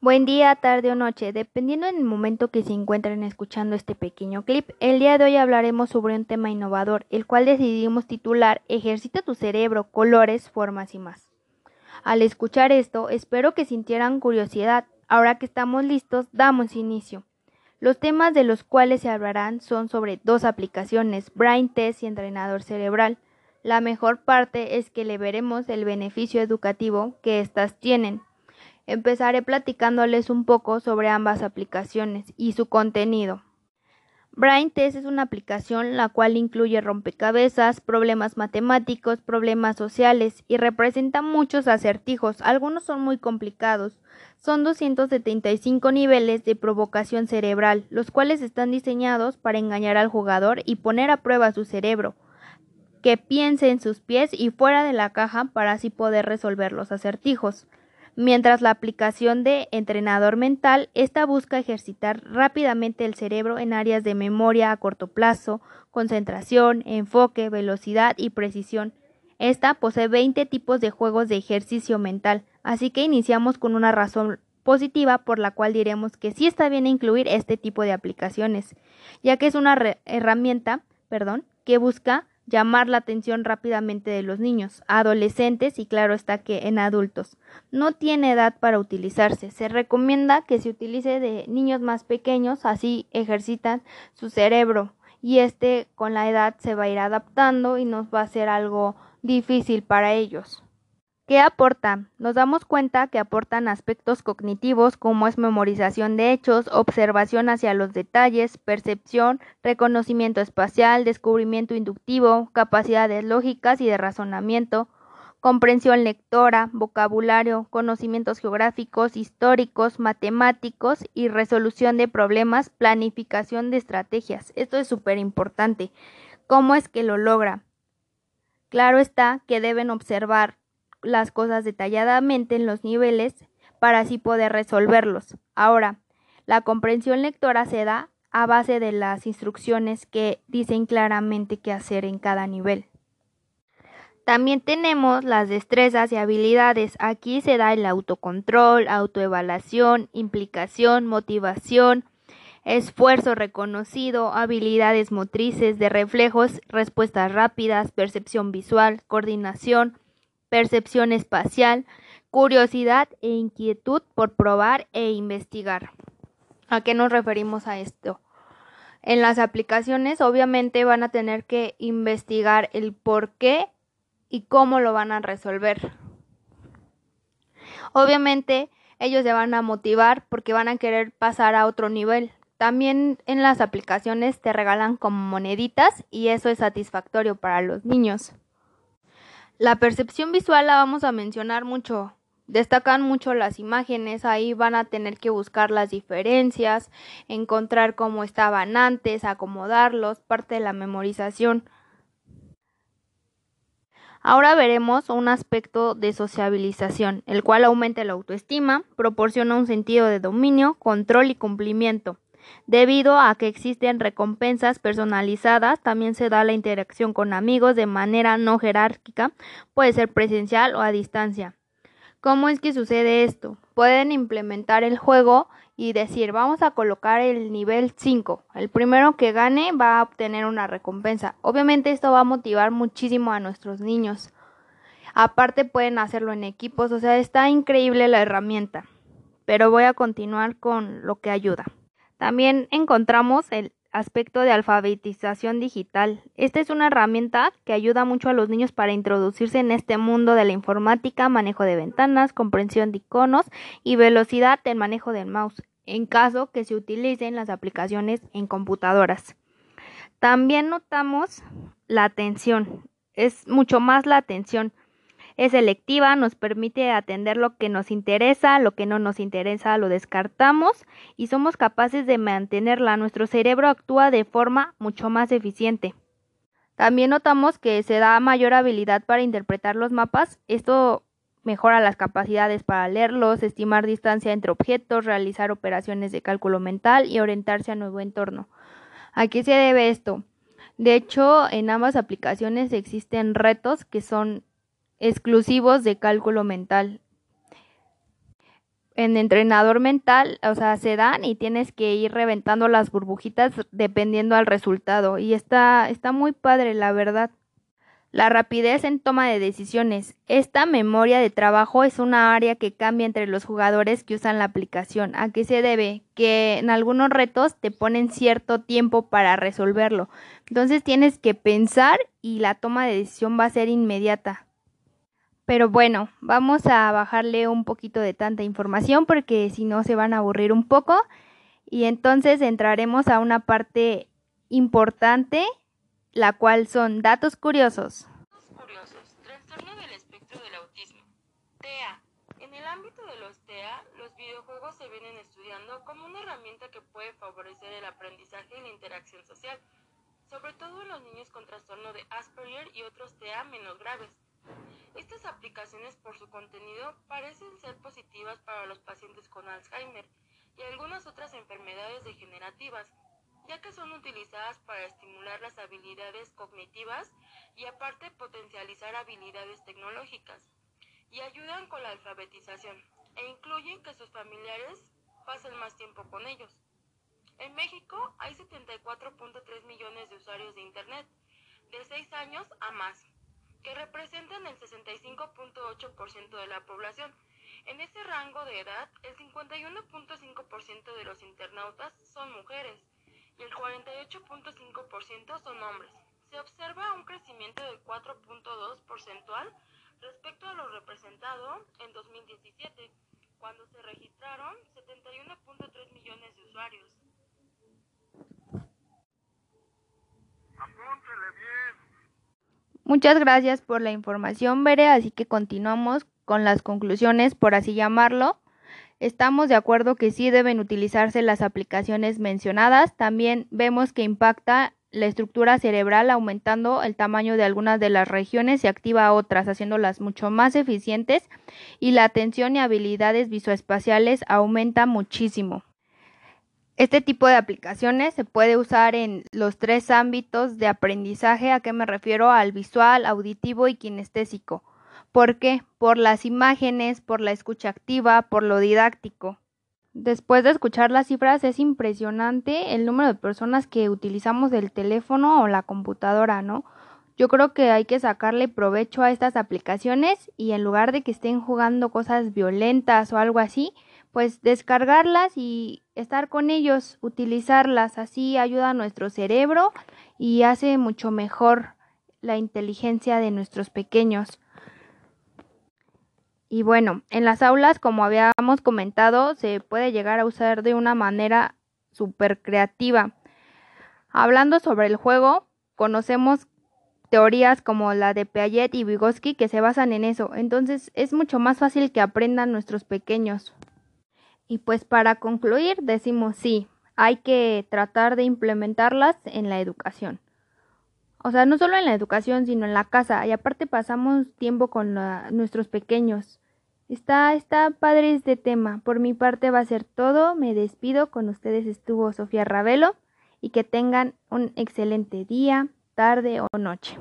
Buen día, tarde o noche, dependiendo del momento que se encuentren escuchando este pequeño clip. El día de hoy hablaremos sobre un tema innovador, el cual decidimos titular Ejercita tu cerebro, colores, formas y más. Al escuchar esto, espero que sintieran curiosidad. Ahora que estamos listos, damos inicio. Los temas de los cuales se hablarán son sobre dos aplicaciones, Brain Test y Entrenador Cerebral. La mejor parte es que le veremos el beneficio educativo que éstas tienen. Empezaré platicándoles un poco sobre ambas aplicaciones y su contenido. Brain Test es una aplicación la cual incluye rompecabezas, problemas matemáticos, problemas sociales y representa muchos acertijos. Algunos son muy complicados. Son 275 niveles de provocación cerebral, los cuales están diseñados para engañar al jugador y poner a prueba su cerebro que piense en sus pies y fuera de la caja para así poder resolver los acertijos. Mientras la aplicación de entrenador mental, esta busca ejercitar rápidamente el cerebro en áreas de memoria a corto plazo, concentración, enfoque, velocidad y precisión. Esta posee 20 tipos de juegos de ejercicio mental, así que iniciamos con una razón positiva por la cual diremos que sí está bien incluir este tipo de aplicaciones, ya que es una herramienta, perdón, que busca llamar la atención rápidamente de los niños, adolescentes y claro está que en adultos. No tiene edad para utilizarse. Se recomienda que se utilice de niños más pequeños, así ejercitan su cerebro y este con la edad se va a ir adaptando y nos va a ser algo difícil para ellos. ¿Qué aportan? Nos damos cuenta que aportan aspectos cognitivos como es memorización de hechos, observación hacia los detalles, percepción, reconocimiento espacial, descubrimiento inductivo, capacidades lógicas y de razonamiento, comprensión lectora, vocabulario, conocimientos geográficos, históricos, matemáticos y resolución de problemas, planificación de estrategias. Esto es súper importante. ¿Cómo es que lo logra? Claro está que deben observar las cosas detalladamente en los niveles para así poder resolverlos. Ahora, la comprensión lectora se da a base de las instrucciones que dicen claramente qué hacer en cada nivel. También tenemos las destrezas y habilidades. Aquí se da el autocontrol, autoevaluación, implicación, motivación, esfuerzo reconocido, habilidades motrices de reflejos, respuestas rápidas, percepción visual, coordinación, percepción espacial, curiosidad e inquietud por probar e investigar. ¿A qué nos referimos a esto? En las aplicaciones obviamente van a tener que investigar el por qué y cómo lo van a resolver. Obviamente ellos se van a motivar porque van a querer pasar a otro nivel. También en las aplicaciones te regalan como moneditas y eso es satisfactorio para los niños. La percepción visual la vamos a mencionar mucho. Destacan mucho las imágenes, ahí van a tener que buscar las diferencias, encontrar cómo estaban antes, acomodarlos, parte de la memorización. Ahora veremos un aspecto de sociabilización, el cual aumenta la autoestima, proporciona un sentido de dominio, control y cumplimiento. Debido a que existen recompensas personalizadas, también se da la interacción con amigos de manera no jerárquica, puede ser presencial o a distancia. ¿Cómo es que sucede esto? Pueden implementar el juego y decir, vamos a colocar el nivel 5. El primero que gane va a obtener una recompensa. Obviamente esto va a motivar muchísimo a nuestros niños. Aparte pueden hacerlo en equipos, o sea, está increíble la herramienta. Pero voy a continuar con lo que ayuda. También encontramos el aspecto de alfabetización digital. Esta es una herramienta que ayuda mucho a los niños para introducirse en este mundo de la informática, manejo de ventanas, comprensión de iconos y velocidad del manejo del mouse, en caso que se utilicen las aplicaciones en computadoras. También notamos la atención. Es mucho más la atención. Es selectiva, nos permite atender lo que nos interesa, lo que no nos interesa lo descartamos y somos capaces de mantenerla. Nuestro cerebro actúa de forma mucho más eficiente. También notamos que se da mayor habilidad para interpretar los mapas. Esto mejora las capacidades para leerlos, estimar distancia entre objetos, realizar operaciones de cálculo mental y orientarse a nuevo entorno. ¿A qué se debe esto? De hecho, en ambas aplicaciones existen retos que son exclusivos de cálculo mental. en entrenador mental, o sea, se dan y tienes que ir reventando las burbujitas dependiendo al resultado. Y está, está muy padre, la verdad. La rapidez en toma de decisiones. Esta memoria de trabajo es una área que cambia entre los jugadores que usan la aplicación. ¿A qué se debe? Que en algunos retos te ponen cierto tiempo para resolverlo. Entonces tienes que pensar y la toma de decisión va a ser inmediata. Pero bueno, vamos a bajarle un poquito de tanta información porque si no se van a aburrir un poco. Y entonces entraremos a una parte importante, la cual son datos curiosos. Datos curiosos. Trastorno del espectro del autismo. TEA. En el ámbito de los TEA, los videojuegos se vienen estudiando como una herramienta que puede favorecer el aprendizaje y la interacción social, sobre todo en los niños con trastorno de Asperger y otros TEA menos graves. Estas aplicaciones por su contenido parecen ser positivas para los pacientes con Alzheimer y algunas otras enfermedades degenerativas, ya que son utilizadas para estimular las habilidades cognitivas y aparte potencializar habilidades tecnológicas, y ayudan con la alfabetización, e incluyen que sus familiares pasen más tiempo con ellos. En México hay 74.3 millones de usuarios de Internet, de 6 años a más que representan el 65.8% de la población. En ese rango de edad, el 51.5% de los internautas son mujeres y el 48.5% son hombres. Se observa un crecimiento del 4.2 porcentual respecto a lo representado en 2017, cuando se registraron 71.3 millones de usuarios. Apúntele bien. Muchas gracias por la información, Bere, así que continuamos con las conclusiones, por así llamarlo. Estamos de acuerdo que sí deben utilizarse las aplicaciones mencionadas. También vemos que impacta la estructura cerebral aumentando el tamaño de algunas de las regiones y activa otras, haciéndolas mucho más eficientes y la atención y habilidades visoespaciales aumenta muchísimo. Este tipo de aplicaciones se puede usar en los tres ámbitos de aprendizaje, a qué me refiero al visual, auditivo y kinestésico. ¿Por qué? Por las imágenes, por la escucha activa, por lo didáctico. Después de escuchar las cifras es impresionante el número de personas que utilizamos el teléfono o la computadora, ¿no? Yo creo que hay que sacarle provecho a estas aplicaciones y en lugar de que estén jugando cosas violentas o algo así, pues descargarlas y estar con ellos, utilizarlas, así ayuda a nuestro cerebro y hace mucho mejor la inteligencia de nuestros pequeños. Y bueno, en las aulas, como habíamos comentado, se puede llegar a usar de una manera súper creativa. Hablando sobre el juego, conocemos teorías como la de Piaget y Vygotsky que se basan en eso. Entonces es mucho más fácil que aprendan nuestros pequeños. Y pues para concluir decimos sí, hay que tratar de implementarlas en la educación. O sea, no solo en la educación, sino en la casa. Y aparte pasamos tiempo con nuestros pequeños. Está, está padre este tema. Por mi parte va a ser todo. Me despido. Con ustedes estuvo Sofía Ravelo. Y que tengan un excelente día, tarde o noche.